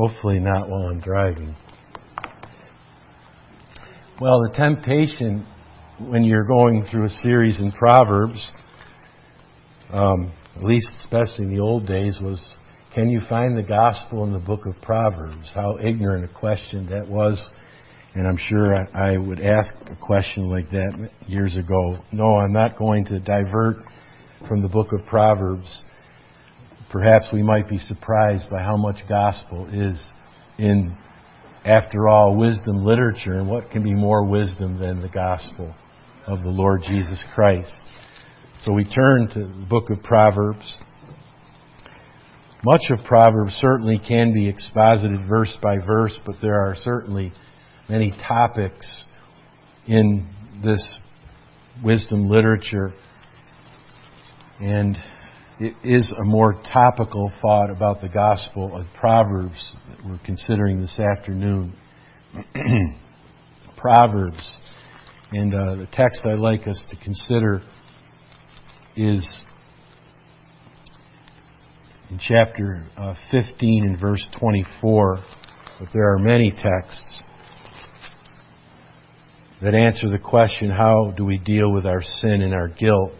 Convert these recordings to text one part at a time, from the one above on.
Hopefully, not while I'm driving. Well, the temptation when you're going through a series in Proverbs, um, at least especially in the old days, was can you find the gospel in the book of Proverbs? How ignorant a question that was. And I'm sure I, I would ask a question like that years ago. No, I'm not going to divert from the book of Proverbs perhaps we might be surprised by how much gospel is in, after all, wisdom literature. And what can be more wisdom than the gospel of the Lord Jesus Christ? So we turn to the book of Proverbs. Much of Proverbs certainly can be exposited verse by verse, but there are certainly many topics in this wisdom literature. And is a more topical thought about the Gospel of Proverbs that we're considering this afternoon. Proverbs. And uh, the text I'd like us to consider is in chapter uh, 15 and verse 24. But there are many texts that answer the question how do we deal with our sin and our guilt?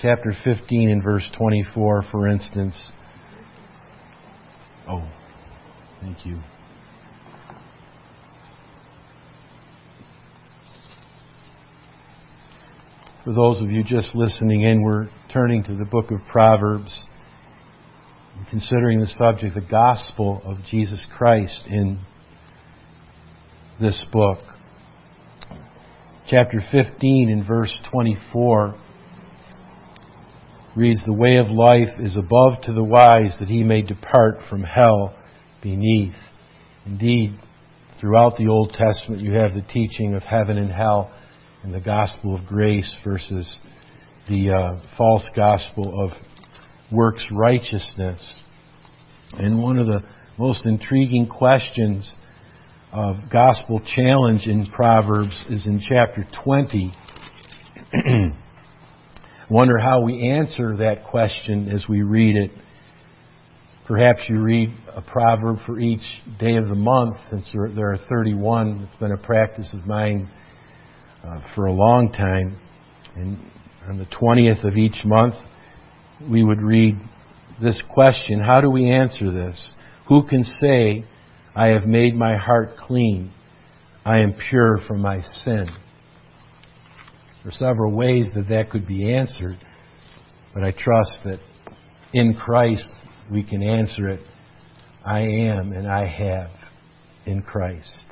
Chapter 15 and verse 24, for instance. Oh, thank you. For those of you just listening in, we're turning to the book of Proverbs and considering the subject, the gospel of Jesus Christ in this book. Chapter 15 and verse 24 reads, The way of life is above to the wise that he may depart from hell beneath. Indeed, throughout the Old Testament, you have the teaching of heaven and hell and the gospel of grace versus the uh, false gospel of works righteousness. And one of the most intriguing questions of gospel challenge in Proverbs is in chapter 20. wonder how we answer that question as we read it. Perhaps you read a proverb for each day of the month, since there are 31. It's been a practice of mine uh, for a long time. And on the 20th of each month, we would read this question How do we answer this? Who can say, I have made my heart clean? I am pure from my sin. There are several ways that that could be answered, but I trust that in Christ we can answer it I am and I have in Christ.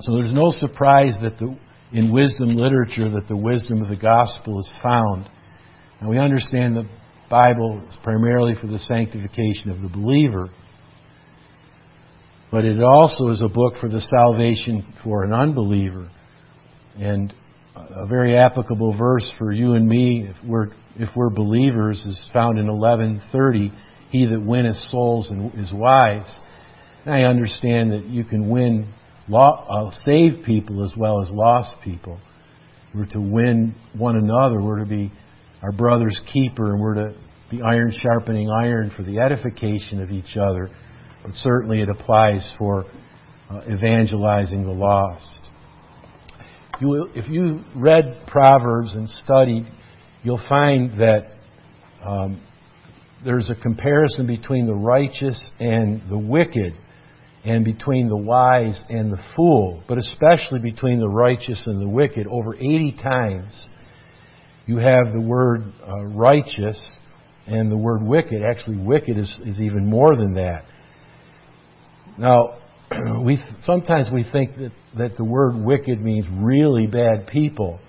So there's no surprise that the, in wisdom literature that the wisdom of the gospel is found. And we understand the Bible is primarily for the sanctification of the believer, but it also is a book for the salvation for an unbeliever. And a very applicable verse for you and me if we're if we're believers is found in 11:30 he that winneth souls is wise. And I understand that you can win uh, save people as well as lost people. We're to win one another. We're to be our brother's keeper and we're to be iron sharpening iron for the edification of each other. But certainly it applies for uh, evangelizing the lost you, if you read Proverbs and studied, you'll find that um, there's a comparison between the righteous and the wicked, and between the wise and the fool, but especially between the righteous and the wicked. Over 80 times, you have the word uh, righteous and the word wicked. Actually, wicked is, is even more than that. Now, we sometimes we think that, that the word wicked means really bad people.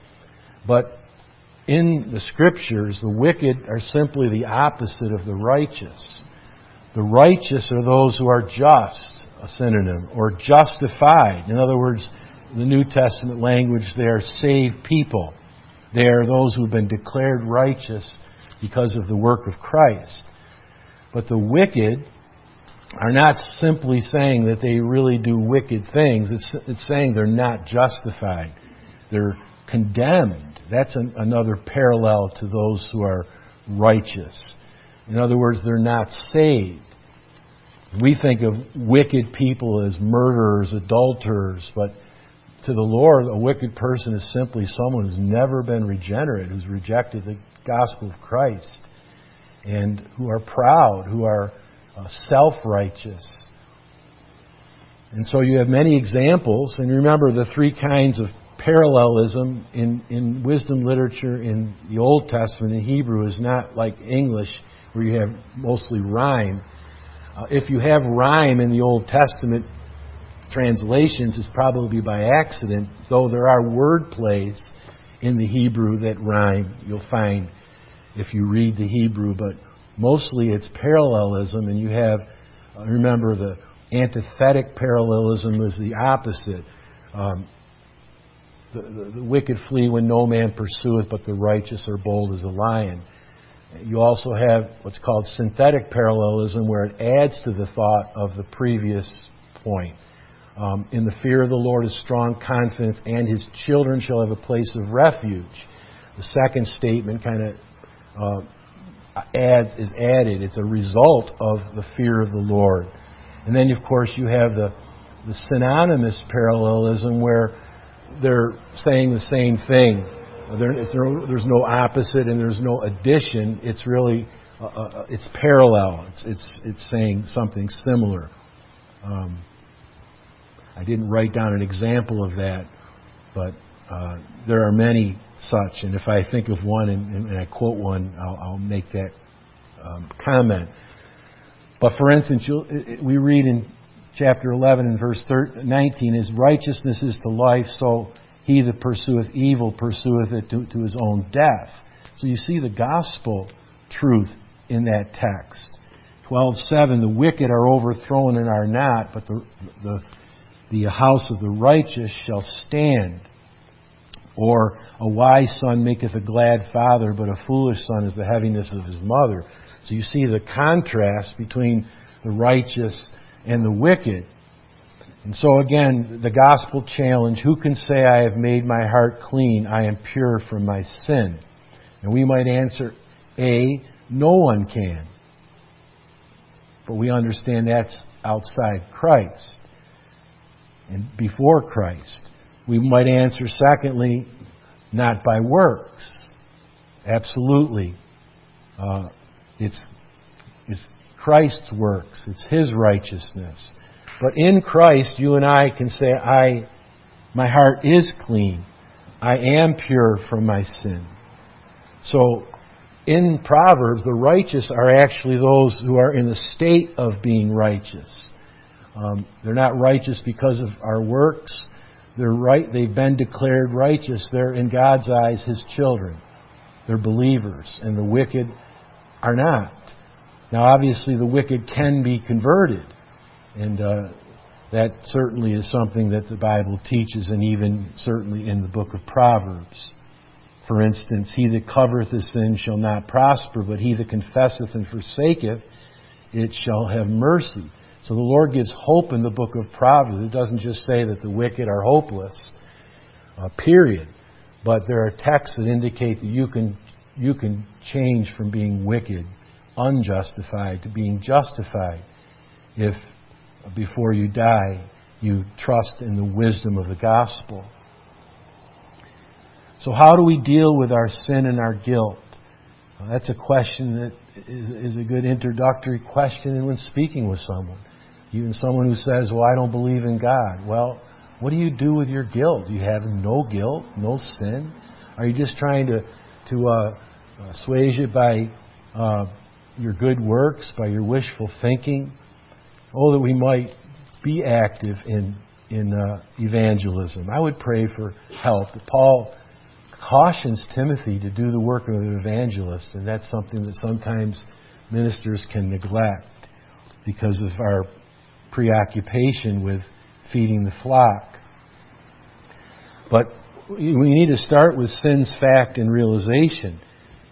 But in the scriptures, the wicked are simply the opposite of the righteous. The righteous are those who are just, a synonym, or justified. In other words, the New Testament language, they are saved people. They are those who have been declared righteous because of the work of Christ. But the wicked are not simply saying that they really do wicked things. It's, it's saying they're not justified. They're condemned. That's an, another parallel to those who are righteous. In other words, they're not saved. We think of wicked people as murderers, adulterers, but to the Lord, a wicked person is simply someone who's never been regenerate, who's rejected the gospel of Christ, and who are proud, who are uh, self righteous. And so you have many examples, and remember the three kinds of parallelism in, in wisdom literature in the Old Testament in Hebrew is not like English, where you have mostly rhyme. Uh, if you have rhyme in the Old Testament translations, it's probably by accident, though there are word plays in the Hebrew that rhyme, you'll find if you read the Hebrew, but mostly it's parallelism, and you have, remember, the antithetic parallelism is the opposite. Um, the, the, the wicked flee when no man pursueth, but the righteous are bold as a lion. You also have what's called synthetic parallelism, where it adds to the thought of the previous point. Um, in the fear of the Lord is strong confidence, and his children shall have a place of refuge. The second statement kind of uh, adds is added. It's a result of the fear of the Lord. And then, of course, you have the the synonymous parallelism where they're saying the same thing. There, there's no opposite and there's no addition. It's really uh, uh, it's parallel. It's, it's it's saying something similar. Um, I didn't write down an example of that, but uh, there are many such. And if I think of one and, and I quote one, I'll, I'll make that um, comment. But for instance, we read in chapter 11 and verse 19 His righteousness is to life, so he that pursueth evil pursueth it to, to his own death. So you see the gospel truth in that text. 12:7 The wicked are overthrown and are not, but the, the, the house of the righteous shall stand. Or a wise son maketh a glad father, but a foolish son is the heaviness of his mother. So you see the contrast between the righteous and the wicked. And so again, the gospel challenge who can say, I have made my heart clean, I am pure from my sin? And we might answer, A, no one can. But we understand that's outside Christ and before Christ. We might answer, secondly, not by works. Absolutely. Uh, it's, it's Christ's works, it's His righteousness. But in Christ, you and I can say, I, my heart is clean. I am pure from my sin. So, in Proverbs, the righteous are actually those who are in the state of being righteous. Um, they're not righteous because of our works. They're right. They've been declared righteous. They're in God's eyes His children. They're believers, and the wicked are not. Now, obviously, the wicked can be converted, and uh, that certainly is something that the Bible teaches, and even certainly in the book of Proverbs. For instance, he that covereth a sin shall not prosper, but he that confesseth and forsaketh it shall have mercy. So the Lord gives hope in the book of Proverbs. It doesn't just say that the wicked are hopeless, uh, period. But there are texts that indicate that you can, you can change from being wicked unjustified to being justified if before you die you trust in the wisdom of the gospel. So, how do we deal with our sin and our guilt? Well, that's a question that is, is, a good introductory question when speaking with someone. Even someone who says, Well, I don't believe in God. Well, what do you do with your guilt? You have no guilt, no sin? Are you just trying to, to uh, assuage it by uh, your good works, by your wishful thinking. Oh, that we might be active in, in uh, evangelism. I would pray for help. Paul cautions Timothy to do the work of an evangelist, and that's something that sometimes ministers can neglect because of our preoccupation with feeding the flock. But we need to start with sin's fact and realization.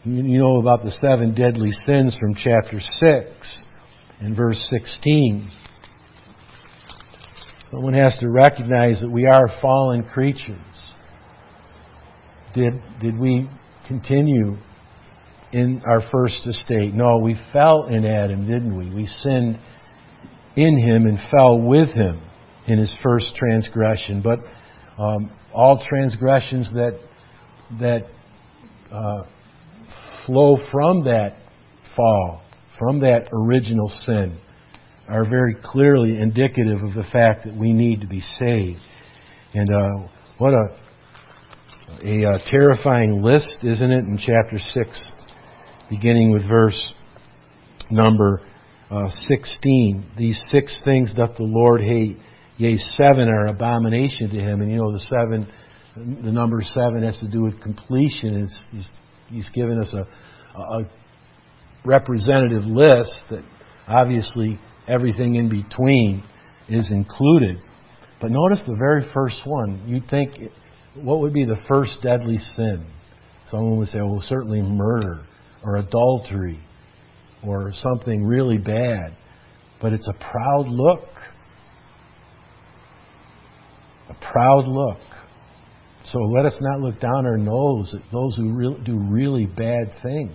You know about the seven deadly sins from chapter 6 and verse 16. Someone has to recognize that we are fallen creatures. Did, did we continue in our first estate? No, we fell in Adam, didn't we? We sinned in him and fell with him in his first transgression. But um, all transgressions that that uh, flow from that fall, from that original sin, are very clearly indicative of the fact that we need to be saved. And uh, what a a uh, terrifying list, isn't it? In chapter six, beginning with verse number uh, 16. These six things doth the Lord hate, yea, seven are abomination to him. And you know, the seven, the number seven has to do with completion. It's, he's, he's given us a, a representative list that obviously everything in between is included. But notice the very first one. You'd think, what would be the first deadly sin? Someone would say, well, certainly murder or adultery or something really bad. But it's a proud look. A proud look. So let us not look down our nose at those who do really bad things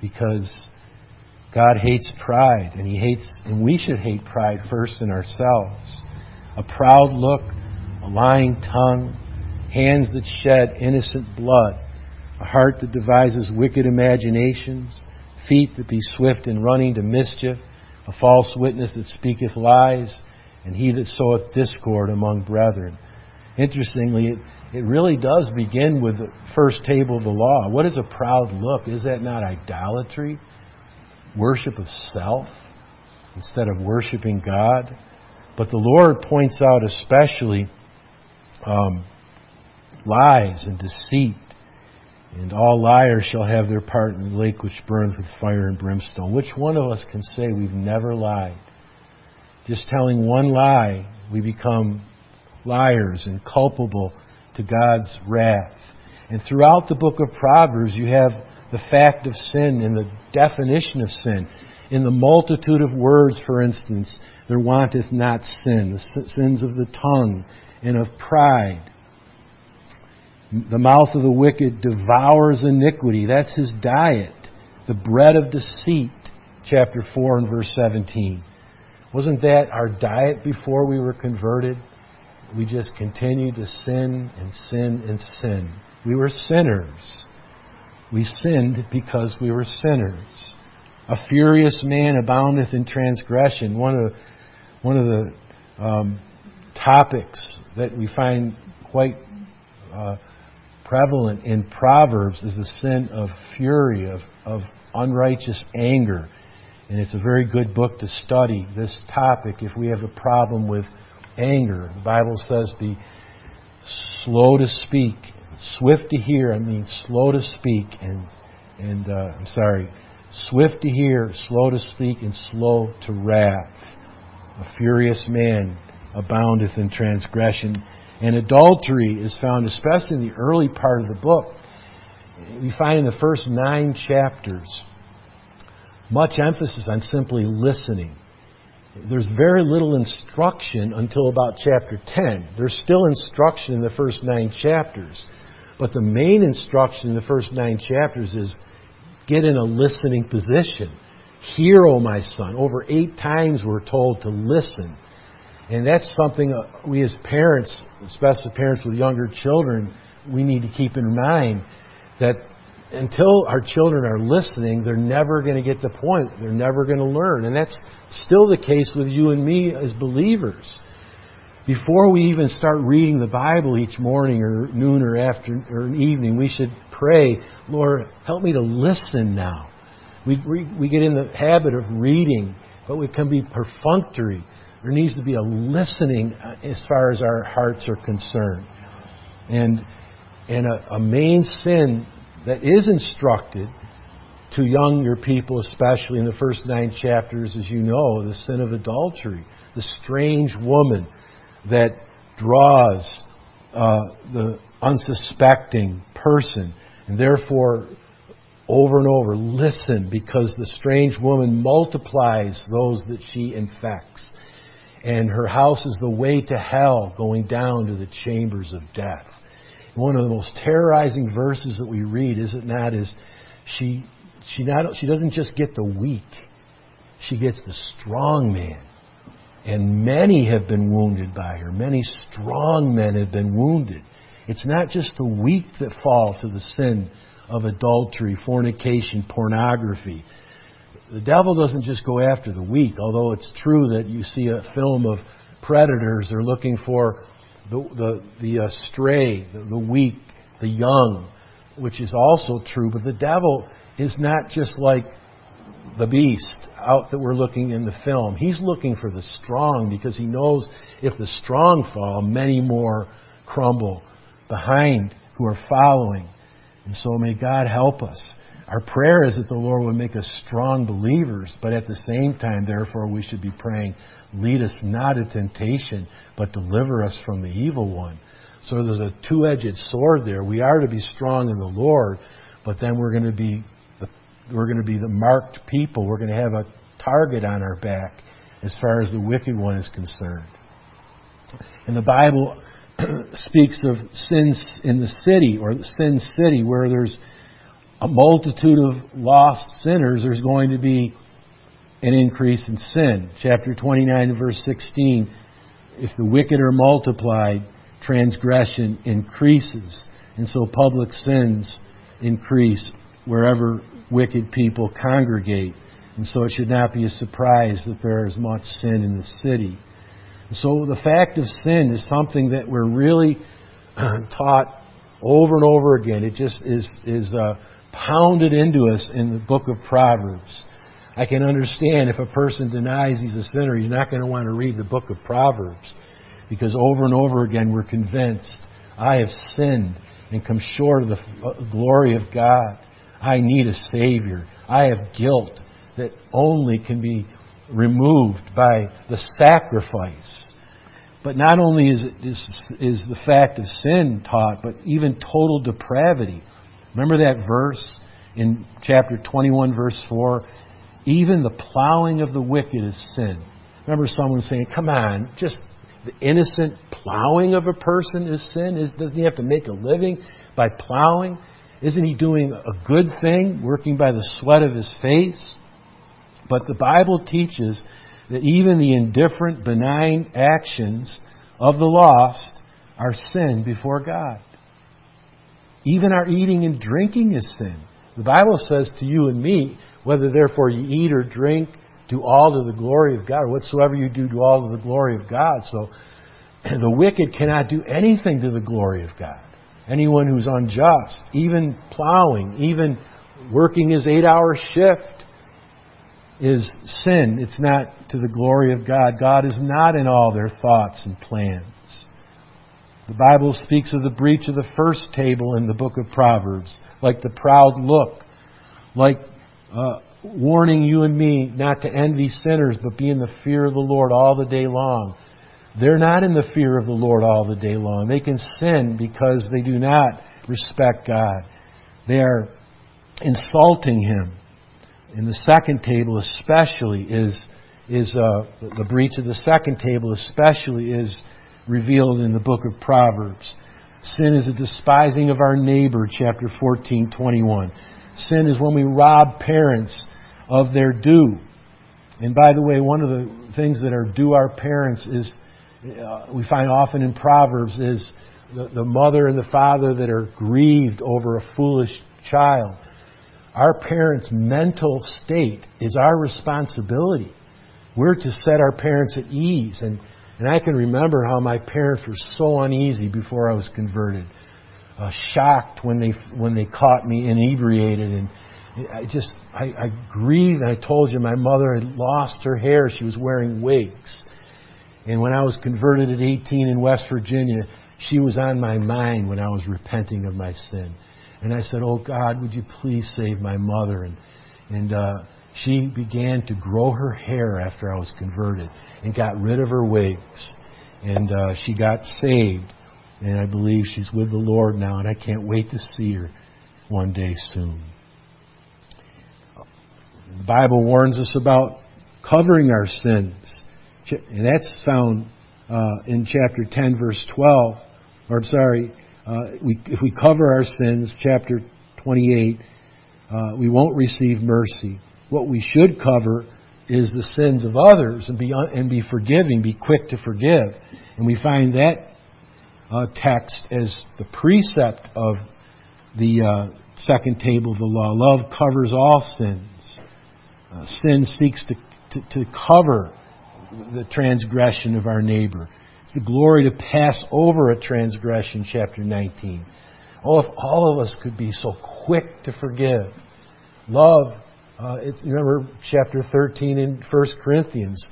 because God hates pride and he hates and we should hate pride first in ourselves. A proud look, a lying tongue, hands that shed innocent blood, a heart that devises wicked imaginations, feet that be swift in running to mischief, a false witness that speaketh lies, and he that soweth discord among brethren. Interestingly, it, it really does begin with the first table of the law. What is a proud look? Is that not idolatry? Worship of self instead of worshiping God? But the Lord points out especially um, lies and deceit and all liars shall have their part in the lake which burns with fire and brimstone. Which one of us can say we've never lied? Just telling one lie, we become liars and culpable to God's wrath. And throughout the book of Proverbs, you have the fact of sin and the definition of sin. In the multitude of words, for instance, there wanteth not sin, the sins of the tongue and of pride the mouth of the wicked devours iniquity. That's his diet. The bread of deceit, chapter 4 and verse 17. Wasn't that our diet before we were converted? We just continued to sin and sin and sin. We were sinners. We sinned because we were sinners. A furious man aboundeth in transgression. One of one of the um, topics that we find quite uh, prevalent in Proverbs is the sin of fury, of, of unrighteous anger. And it's a very good book to study this topic if we have a problem with anger. The Bible says be slow to speak, swift to hear. I mean, slow to speak, and and uh, I'm sorry, swift to hear, slow to speak, and slow to wrath. A furious man aboundeth in transgression, and adultery is found, especially in the early part of the book. We find in the first nine chapters much emphasis on simply listening. There's very little instruction until about chapter 10. There's still instruction in the first nine chapters. But the main instruction in the first nine chapters is get in a listening position. Hear, O my son. Over eight times we're told to listen. And that's something uh, we as parents, especially parents with younger children, we need to keep in mind that until our children are listening, they're never going to get the point. They're never going to learn. And that's still the case with you and me as believers. Before we even start reading the Bible each morning or noon or after or evening, we should pray, Lord, help me to listen now. We, we, we get in the habit of reading, but we can be perfunctory. There needs to be a listening uh, as far as our hearts are concerned. And, and a, a main sin that is instructed to younger people, especially in the first nine chapters, as you know, the sin of adultery, the strange woman that draws uh, the unsuspecting person, and therefore, over and over, listen because the strange woman multiplies those that she infects and her house is the way to hell, going down to the chambers of death. One of the most terrorizing verses that we read, is it not, is she she not she doesn't just get the weak, she gets the strong man. And many have been wounded by her. Many strong men have been wounded. It's not just the weak that fall to the sin of adultery, fornication, pornography. The devil doesn't just go after the weak, although it's true that you see a film of predators are looking for the, the, the uh, stray, the, the weak, the young, which is also true. But the devil is not just like the beast out that we're looking in the film. He's looking for the strong because he knows if the strong fall, many more crumble behind who are following. And so may God help us. Our prayer is that the Lord would make us strong believers, but at the same time, therefore, we should be praying, lead us not into temptation, but deliver us from the evil one. So there's a two-edged sword there. We are to be strong in the Lord, but then we're going to be the, we're going to be the marked people. We're going to have a target on our back as far as the wicked one is concerned. And the Bible speaks of sins in the city or sin city where there's a multitude of lost sinners, there's going to be an increase in sin. Chapter 29, verse 16 if the wicked are multiplied, transgression increases. And so public sins increase wherever wicked people congregate. And so it should not be a surprise that there is much sin in the city. So the fact of sin is something that we're really taught over and over again. It just is, is uh, pounded into us in the book of Proverbs. I can understand if a person denies he's a sinner, he's not going to want to read the book of Proverbs. Because over and over again we're convinced, I have sinned and come short of the glory of God. I need a Savior. I have guilt that only can be removed by the sacrifice. But not only is, it, is, is the fact of sin taught, but even total depravity. Remember that verse in chapter 21, verse 4? Even the plowing of the wicked is sin. Remember someone saying, come on, just the innocent plowing of a person is sin? Doesn't he have to make a living by plowing? Isn't he doing a good thing, working by the sweat of his face? But the Bible teaches that even the indifferent, benign actions of the lost are sin before God. Even our eating and drinking is sin. The Bible says to you and me, whether therefore you eat or drink, do all to the glory of God, or whatsoever you do, do all to the glory of God. So the wicked cannot do anything to the glory of God. Anyone who's unjust, even plowing, even working his eight hour shift, is sin. It's not to the glory of God. God is not in all their thoughts and plans. The Bible speaks of the breach of the first table in the book of Proverbs, like the proud look, like uh, warning you and me not to envy sinners, but be in the fear of the Lord all the day long. They're not in the fear of the Lord all the day long. They can sin because they do not respect God. They are insulting Him. In the second table, especially, is is uh, the breach of the second table, especially is revealed in the book of Proverbs. Sin is a despising of our neighbor, chapter 14, 21. Sin is when we rob parents of their due. And by the way, one of the things that are due our parents is, uh, we find often in Proverbs, is the, the mother and the father that are grieved over a foolish child. Our parents' mental state is our responsibility. We're to set our parents at ease and and I can remember how my parents were so uneasy before I was converted, uh, shocked when they when they caught me inebriated, and I just I, I grieved. I told you my mother had lost her hair; she was wearing wigs. And when I was converted at 18 in West Virginia, she was on my mind when I was repenting of my sin. And I said, "Oh God, would you please save my mother?" And and uh, she began to grow her hair after I was converted and got rid of her wigs. And uh, she got saved. And I believe she's with the Lord now, and I can't wait to see her one day soon. The Bible warns us about covering our sins. And that's found uh, in chapter 10, verse 12. Or, I'm sorry, uh, we, if we cover our sins, chapter 28, uh, we won't receive mercy what we should cover is the sins of others and be, and be forgiving, be quick to forgive. And we find that uh, text as the precept of the uh, second table of the law. Love covers all sins. Uh, sin seeks to, to, to cover the transgression of our neighbor. It's the glory to pass over a transgression, chapter 19. Oh, if all of us could be so quick to forgive. Love, uh, it's, remember chapter 13 in 1 Corinthians.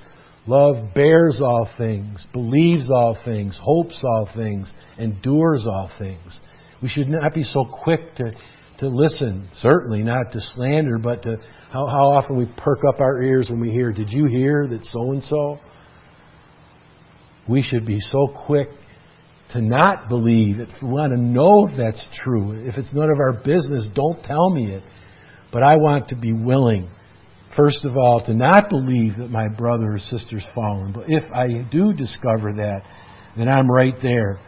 Love bears all things, believes all things, hopes all things, endures all things. We should not be so quick to, to listen, certainly not to slander, but to how, how often we perk up our ears when we hear, Did you hear that so and so? We should be so quick to not believe it. We want to know if that's true. If it's none of our business, don't tell me it. But I want to be willing, first of all, to not believe that my brother or sister's fallen. But if I do discover that, then I'm right there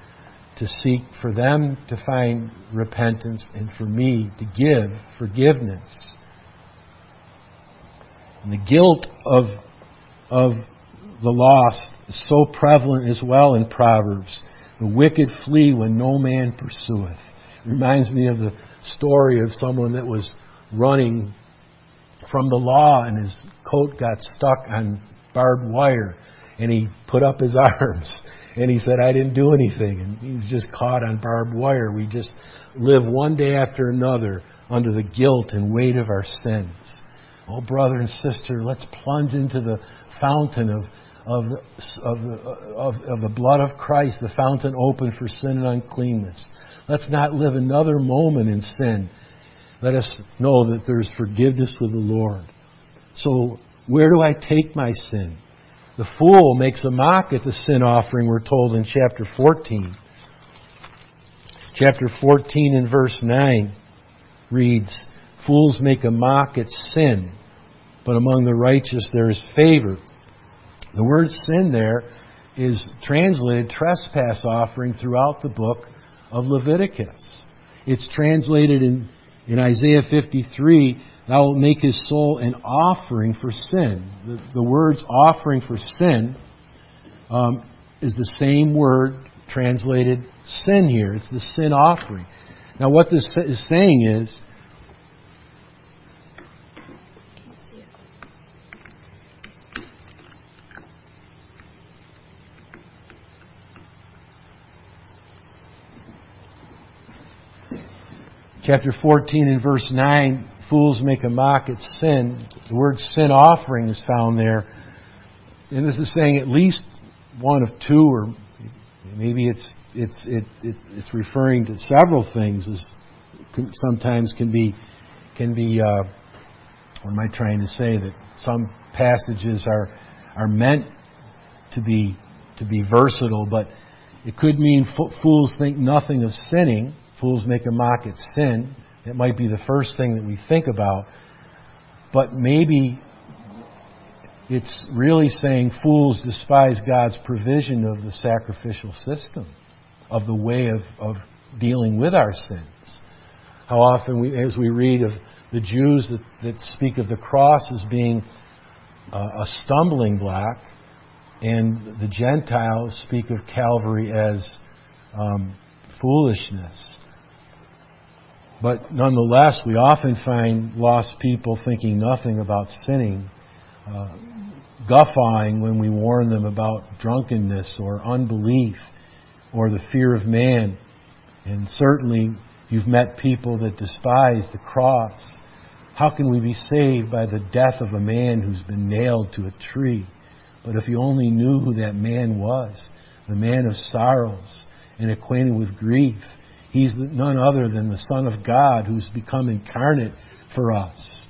to seek for them to find repentance and for me to give forgiveness. And the guilt of, of the lost is so prevalent as well in Proverbs. The wicked flee when no man pursueth. Reminds me of the story of someone that was running from the law and his coat got stuck on barbed wire and he put up his arms and he said, I didn't do anything. And he's just caught on barbed wire. We just live one day after another under the guilt and weight of our sins. Oh, brother and sister, let's plunge into the fountain of, of, of, of, of the blood of Christ, the fountain open for sin and uncleanness. Let's not live another moment in sin. Let us know that there's forgiveness with the Lord. So, where do I take my sin? The fool makes a mock at the sin offering, we're told in chapter 14. Chapter 14 and verse 9 reads, Fools make a mock at sin, but among the righteous there is favor. The word sin there is translated trespass offering throughout the book of Leviticus. It's translated in, in Isaiah 53 Thou wilt make his soul an offering for sin. The, the words offering for sin um, is the same word translated sin here. It's the sin offering. Now, what this is saying is chapter 14 and verse 9 fools make a mock at sin. The word sin offering is found there. And this is saying at least one of two, or maybe it's, it's, it, it, it's referring to several things, as sometimes can be, can be uh, what am I trying to say? That some passages are, are meant to be, to be versatile, but it could mean fools think nothing of sinning. Fools make a mock at sin. It might be the first thing that we think about. But maybe it's really saying fools despise God's provision of the sacrificial system, of the way of, of dealing with our sins. How often, we, as we read of the Jews that, that speak of the cross as being uh, a stumbling block, and the Gentiles speak of Calvary as um, foolishness. But nonetheless, we often find lost people thinking nothing about sinning, uh, guffawing when we warn them about drunkenness or unbelief or the fear of man. And certainly, you've met people that despise the cross. How can we be saved by the death of a man who's been nailed to a tree? But if you only knew who that man was, the man of sorrows and acquainted with grief, He's none other than the Son of God who's become incarnate for us.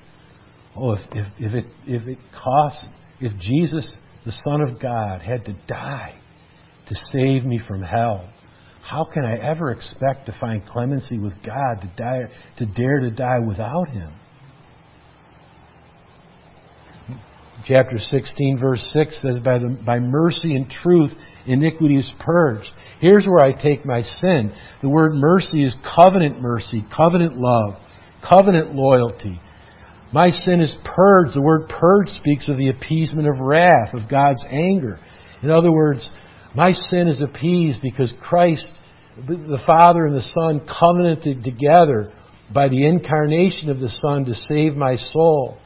Oh, if, if, if, it, if it cost, if Jesus, the Son of God, had to die to save me from hell, how can I ever expect to find clemency with God to, die, to dare to die without Him? Chapter 16, verse 6 says, by, the, by mercy and truth, iniquity is purged. Here's where I take my sin. The word mercy is covenant mercy, covenant love, covenant loyalty. My sin is purged. The word purged speaks of the appeasement of wrath, of God's anger. In other words, my sin is appeased because Christ, the Father and the Son, covenanted together by the incarnation of the Son to save my soul.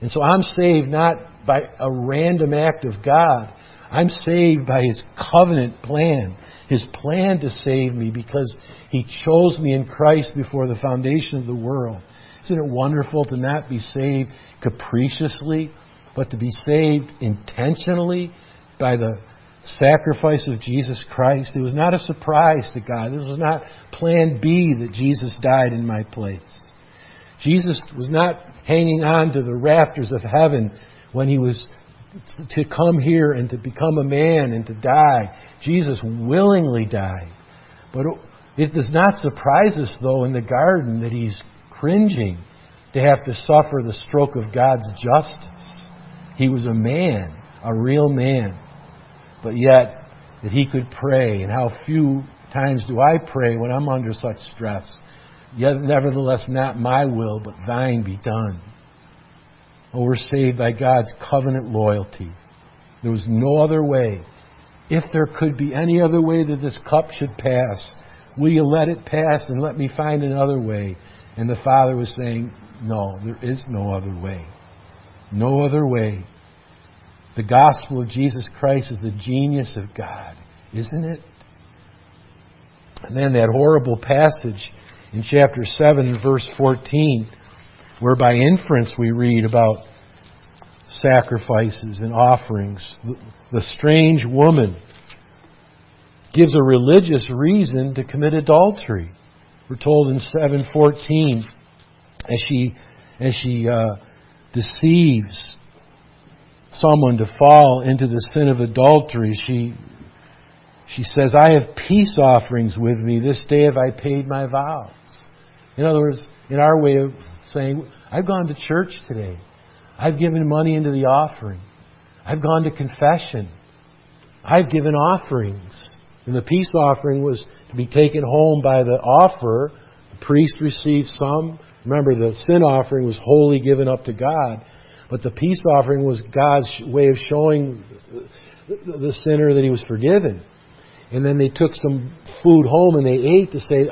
And so I'm saved not by a random act of God. I'm saved by His covenant plan. His plan to save me because He chose me in Christ before the foundation of the world. Isn't it wonderful to not be saved capriciously, but to be saved intentionally by the sacrifice of Jesus Christ? It was not a surprise to God. This was not plan B that Jesus died in my place. Jesus was not hanging on to the rafters of heaven when he was to come here and to become a man and to die. Jesus willingly died. But it does not surprise us, though, in the garden that he's cringing to have to suffer the stroke of God's justice. He was a man, a real man. But yet, that he could pray, and how few times do I pray when I'm under such stress. Yet, nevertheless, not my will, but thine be done. Oh, we're saved by God's covenant loyalty. There was no other way. If there could be any other way that this cup should pass, will you let it pass and let me find another way? And the Father was saying, No, there is no other way. No other way. The gospel of Jesus Christ is the genius of God, isn't it? And then that horrible passage in chapter 7, verse 14 where by inference we read about sacrifices and offerings. The strange woman gives a religious reason to commit adultery. We're told in 7:14 as she as she uh, deceives someone to fall into the sin of adultery, she she says, "I have peace offerings with me. This day have I paid my vows." In other words, in our way of saying, I've gone to church today. I've given money into the offering. I've gone to confession. I've given offerings. And the peace offering was to be taken home by the offerer. The priest received some. Remember, the sin offering was wholly given up to God. But the peace offering was God's way of showing the sinner that he was forgiven. And then they took some food home and they ate to say,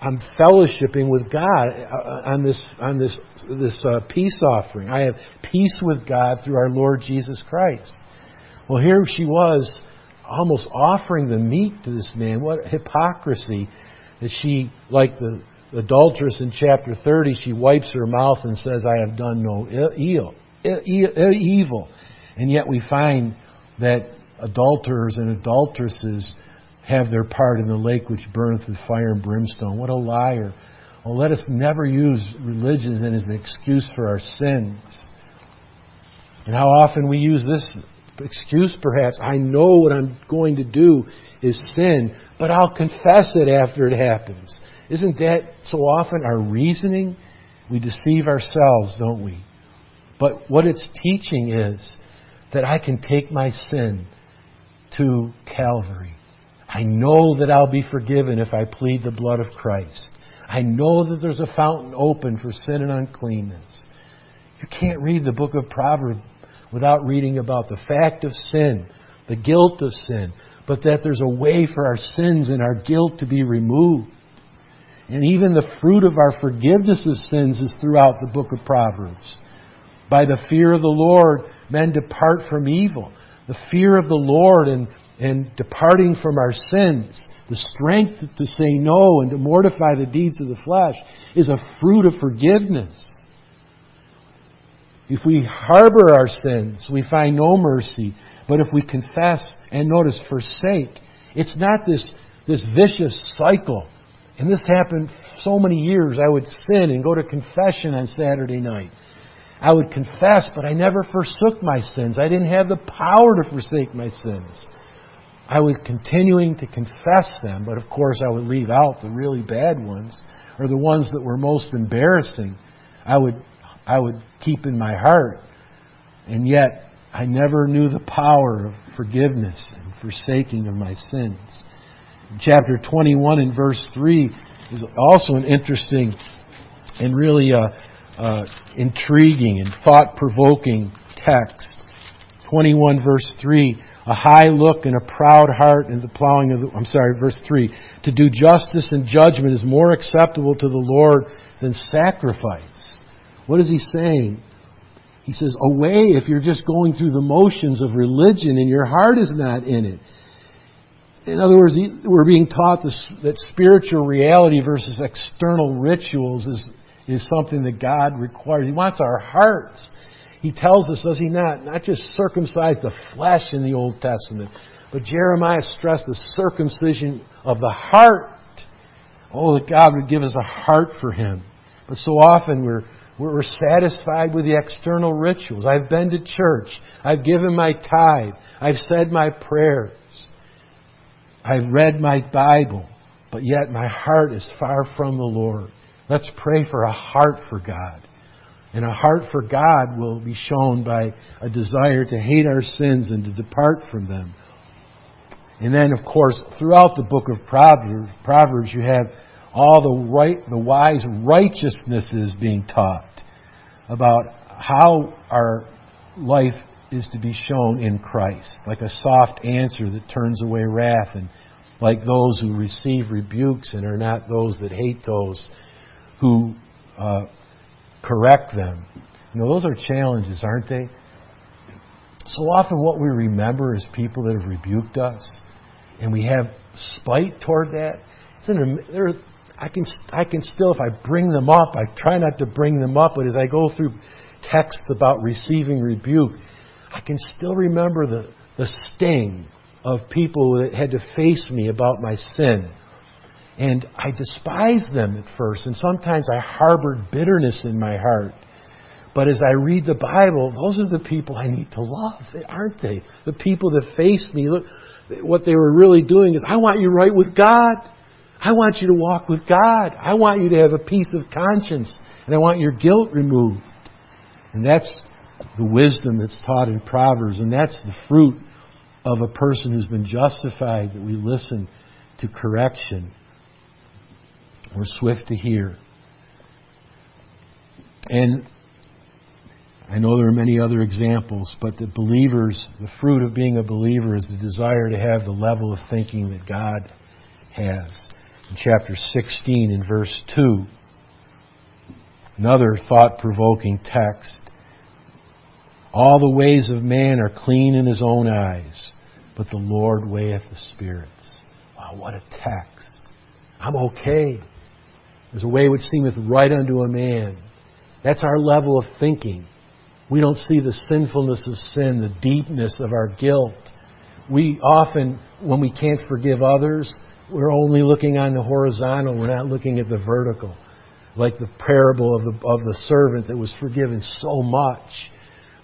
I'm fellowshipping with God uh, on this on this this uh, peace offering. I have peace with God through our Lord Jesus Christ. Well, here she was, almost offering the meat to this man. What hypocrisy! That she, like the adulteress in chapter 30, she wipes her mouth and says, "I have done no ill, evil," and yet we find that adulterers and adulteresses have their part in the lake which burneth with fire and brimstone. What a liar. Oh, let us never use religion as an excuse for our sins. And how often we use this excuse, perhaps. I know what I'm going to do is sin, but I'll confess it after it happens. Isn't that so often our reasoning? We deceive ourselves, don't we? But what it's teaching is that I can take my sin to Calvary. I know that I'll be forgiven if I plead the blood of Christ. I know that there's a fountain open for sin and uncleanness. You can't read the book of Proverbs without reading about the fact of sin, the guilt of sin, but that there's a way for our sins and our guilt to be removed. And even the fruit of our forgiveness of sins is throughout the book of Proverbs. By the fear of the Lord, men depart from evil. The fear of the Lord and and departing from our sins, the strength to say no and to mortify the deeds of the flesh, is a fruit of forgiveness. If we harbor our sins, we find no mercy. But if we confess and notice forsake, it's not this, this vicious cycle. And this happened so many years. I would sin and go to confession on Saturday night. I would confess, but I never forsook my sins. I didn't have the power to forsake my sins. I was continuing to confess them, but of course I would leave out the really bad ones or the ones that were most embarrassing. I would I would keep in my heart. And yet I never knew the power of forgiveness and forsaking of my sins. Chapter 21 and verse 3 is also an interesting and really uh, uh, intriguing and thought provoking text. 21 verse 3, a high look and a proud heart and the plowing of the, I'm sorry, verse 3, to do justice and judgment is more acceptable to the Lord than sacrifice. What is he saying? He says, away if you're just going through the motions of religion and your heart is not in it. In other words, we're being taught this, that spiritual reality versus external rituals is, is something that God requires. He wants our hearts. He tells us, does he not, not just circumcise the flesh in the Old Testament, but Jeremiah stressed the circumcision of the heart. Oh, that God would give us a heart for him. But so often we're, we're satisfied with the external rituals. I've been to church. I've given my tithe. I've said my prayers. I've read my Bible. But yet my heart is far from the Lord. Let's pray for a heart for God. And a heart for God will be shown by a desire to hate our sins and to depart from them. And then, of course, throughout the book of Proverbs, Proverbs you have all the right, the wise righteousnesses being taught about how our life is to be shown in Christ, like a soft answer that turns away wrath, and like those who receive rebukes and are not those that hate those who uh, correct them. You know, those are challenges, aren't they? So often, what we remember is people that have rebuked us, and we have spite toward that. There, I can, I can still, if I bring them up, I try not to bring them up, but as I go through texts about receiving rebuke, I can still remember the, the sting of people that had to face me about my sin. And I despised them at first, and sometimes I harbored bitterness in my heart. But as I read the Bible, those are the people I need to love, aren't they? The people that faced me. Look, what they were really doing is, I want you right with God. I want you to walk with God. I want you to have a peace of conscience. And I want your guilt removed. And that's the wisdom that's taught in Proverbs. And that's the fruit of a person who's been justified that we listen to correction. We're swift to hear. And I know there are many other examples, but the believers, the fruit of being a believer is the desire to have the level of thinking that God has in chapter 16 in verse 2. Another thought provoking text. All the ways of man are clean in his own eyes, but the Lord weigheth the spirits. Wow, what a text. I'm okay. There's a way which seemeth right unto a man. That's our level of thinking. We don't see the sinfulness of sin, the deepness of our guilt. We often, when we can't forgive others, we're only looking on the horizontal. We're not looking at the vertical. Like the parable of the, of the servant that was forgiven so much,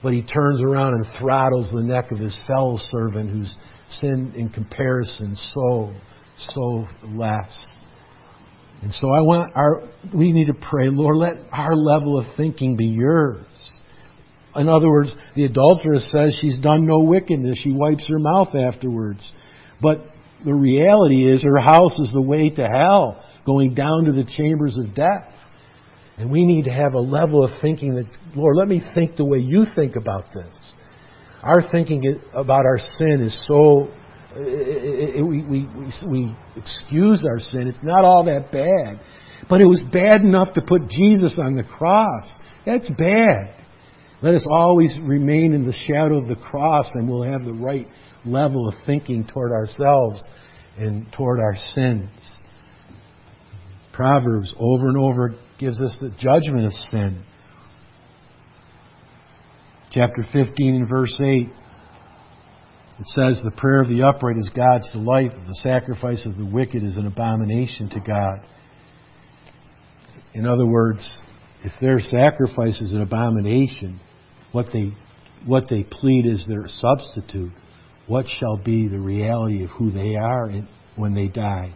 but he turns around and throttles the neck of his fellow servant who's sinned in comparison so, so less. And so I want our, we need to pray, Lord, let our level of thinking be yours. In other words, the adulteress says she's done no wickedness. She wipes her mouth afterwards. But the reality is her house is the way to hell, going down to the chambers of death. And we need to have a level of thinking that, Lord, let me think the way you think about this. Our thinking about our sin is so, Uh, uh, uh, we, we, we excuse our sin. It's not all that bad. But it was bad enough to put Jesus on the cross. That's bad. Let us always remain in the shadow of the cross and we'll have the right level of thinking toward ourselves and toward our sins. Proverbs over and over gives us the judgment of sin. Chapter 15 and verse 8. It says, The prayer of the upright is God's delight, the sacrifice of the wicked is an abomination to God. In other words, if their sacrifice is an abomination, what they, what they plead is their substitute what shall be the reality of who they are when they die.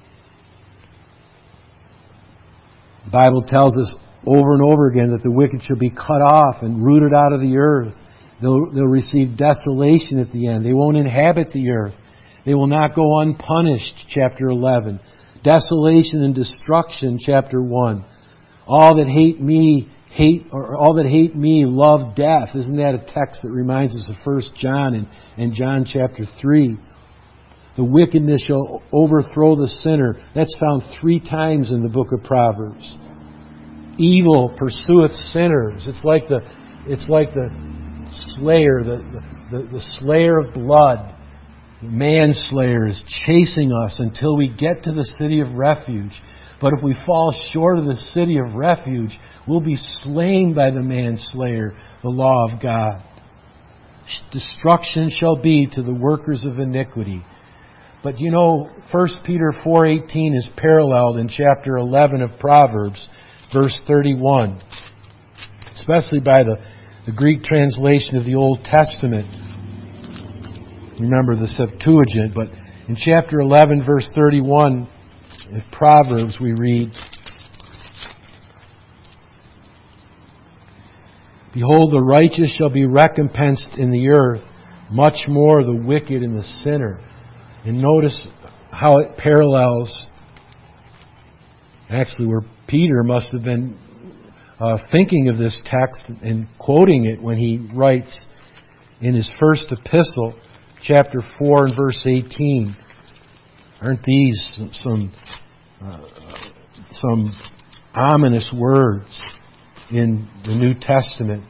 The Bible tells us over and over again that the wicked shall be cut off and rooted out of the earth. They'll, they'll receive desolation at the end. They won't inhabit the earth. They will not go unpunished, chapter 11. Desolation and destruction, chapter 1. All that hate me hate or all that hate me love death. Isn't that a text that reminds us of 1 John and, and John chapter 3? The wickedness shall overthrow the sinner. That's found three times in the book of Proverbs. Evil pursueth sinners. It's like the, it's like the slayer, the, the, the slayer of blood, the manslayer is chasing us until we get to the city of refuge. But if we fall short of the city of refuge, we'll be slain by the manslayer, the law of God. Destruction shall be to the workers of iniquity. But you know, 1 Peter 4:18 is paralleled in chapter 11 of Proverbs, verse 31, especially by the, the Greek translation of the Old Testament. Remember the Septuagint, but in chapter 11, verse 31, of Proverbs, we read, Behold, the righteous shall be recompensed in the earth, much more the wicked and the sinner. And notice how it parallels, actually, where Peter must have been uh, thinking of this text and quoting it when he writes in his first epistle, chapter 4 and verse 18. Aren't these some uh, some ominous words in the New Testament?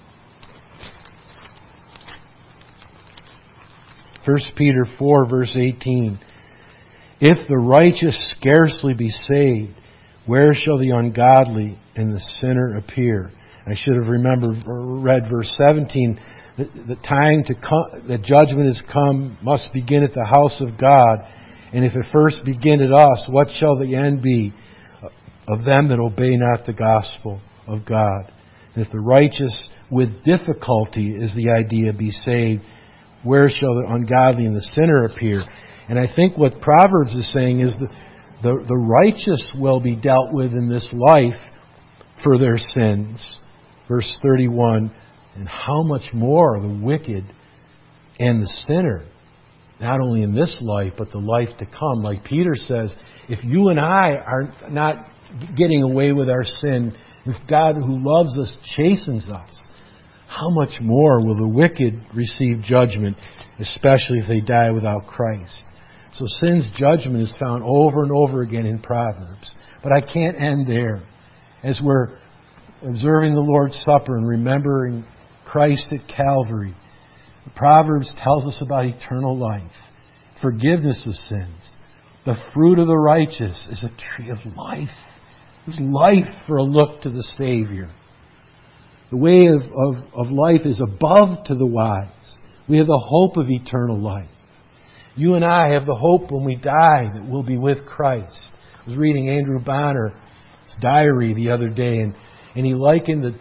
1 Peter 4 verse 18. If the righteous scarcely be saved, where shall the ungodly and the sinner appear? I should have remembered, read verse 17. The, the time to come, that judgment has come must begin at the house of God and if it first begin at us, what shall the end be of them that obey not the gospel of God? And if the righteous with difficulty is the idea be saved, where shall the ungodly and the sinner appear? And I think what Proverbs is saying is that the, the righteous will be dealt with in this life for their sins. Verse 31, and how much more the wicked and the sinner not only in this life, but the life to come. Like Peter says, if you and I are not getting away with our sin, if God who loves us chastens us, how much more will the wicked receive judgment, especially if they die without Christ? So sin's judgment is found over and over again in Proverbs. But I can't end there. As we're observing the Lord's Supper and remembering Christ at Calvary, Proverbs tells us about eternal life, forgiveness of sins. The fruit of the righteous is a tree of life. There's life for a look to the Savior. The way of, of, of life is above to the wise. We have the hope of eternal life. You and I have the hope when we die that we'll be with Christ. I was reading Andrew Bonar's diary the other day, and, and he likened the,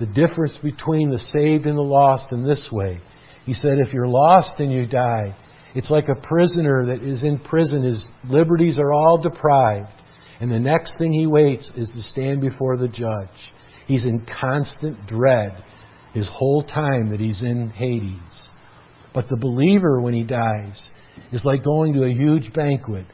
the difference between the saved and the lost in this way. He said, if you're lost and you die, it's like a prisoner that is in prison. His liberties are all deprived. And the next thing he waits is to stand before the judge. He's in constant dread his whole time that he's in Hades. But the believer, when he dies, is like going to a huge banquet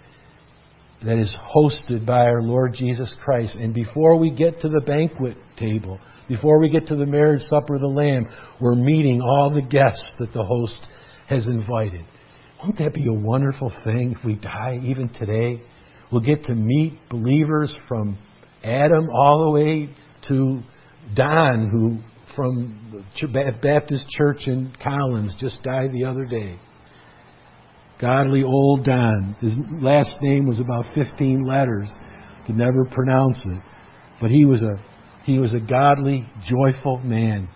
that is hosted by our Lord Jesus Christ. And before we get to the banquet table, before we get to the marriage supper of the Lamb, we're meeting all the guests that the host has invited. Won't that be a wonderful thing if we die even today? We'll get to meet believers from Adam all the way to Don, who from the Baptist Church in Collins just died the other day. Godly old Don. His last name was about 15 letters. Could never pronounce it. But he was a he was a godly, joyful man.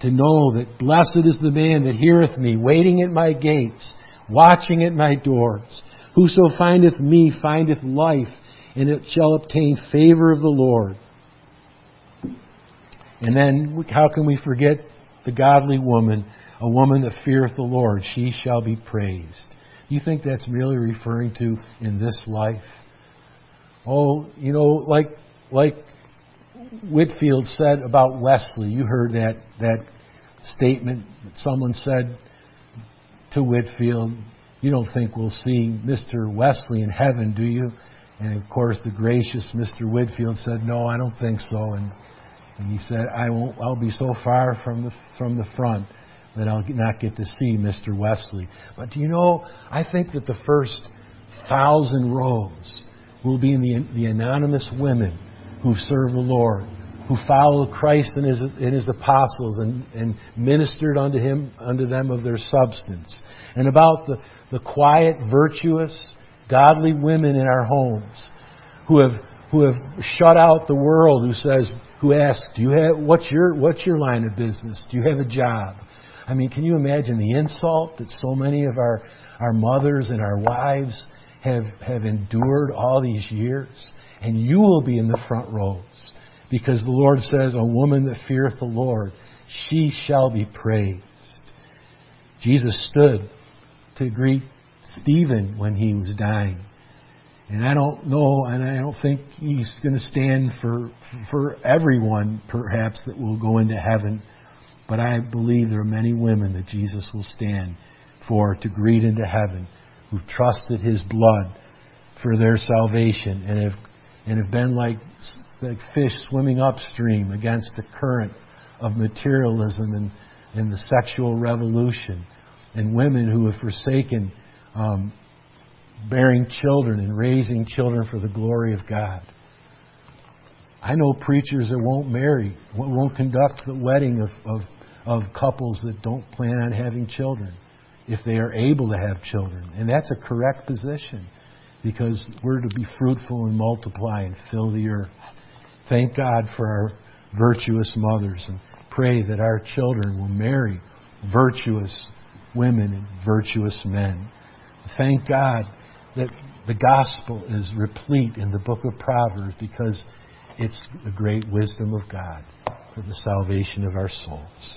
To know that blessed is the man that heareth me, waiting at my gates, watching at my doors. Whoso findeth me findeth life, and it shall obtain favor of the Lord. And then, how can we forget the godly woman, a woman that feareth the Lord? She shall be praised. You think that's merely referring to in this life? Oh, you know, like like Whitefield said about Wesley. You heard that that statement that someone said to Whitefield, You don't think we'll see Mr. Wesley in heaven, do you? And of course, the gracious Mr. Whitefield said, "No, I don't think so." And And he said, I won't, I'll be so far from the, from the front that I'll not get to see Mr. Wesley. But do you know, I think that the first thousand rows will be in the, the anonymous women who serve the Lord, who followed Christ and his, and his apostles and, and ministered unto him unto them of their substance. And about the, the quiet, virtuous, godly women in our homes who have who have shut out the world who says who asks, Do you have what's your what's your line of business? Do you have a job? I mean, can you imagine the insult that so many of our, our mothers and our wives have, have endured all these years? And you will be in the front rows. Because the Lord says, A woman that feareth the Lord, she shall be praised. Jesus stood to greet Stephen when he was dying. And I don't know, and I don't think he's going to stand for, for everyone, perhaps, that will go into heaven. But I believe there are many women that Jesus will stand for to greet into heaven who've trusted his blood for their salvation and have, and have been like, like fish swimming upstream against the current of materialism and, and the sexual revolution. And women who have forsaken um, bearing children and raising children for the glory of God. I know preachers that won't marry, won't conduct the wedding of, of of couples that don't plan on having children if they are able to have children. And that's a correct position because we're to be fruitful and multiply and fill the earth. Thank God for our virtuous mothers and pray that our children will marry virtuous women and virtuous men. Thank God that the gospel is replete in the book of Proverbs because it's the great wisdom of God for the salvation of our souls.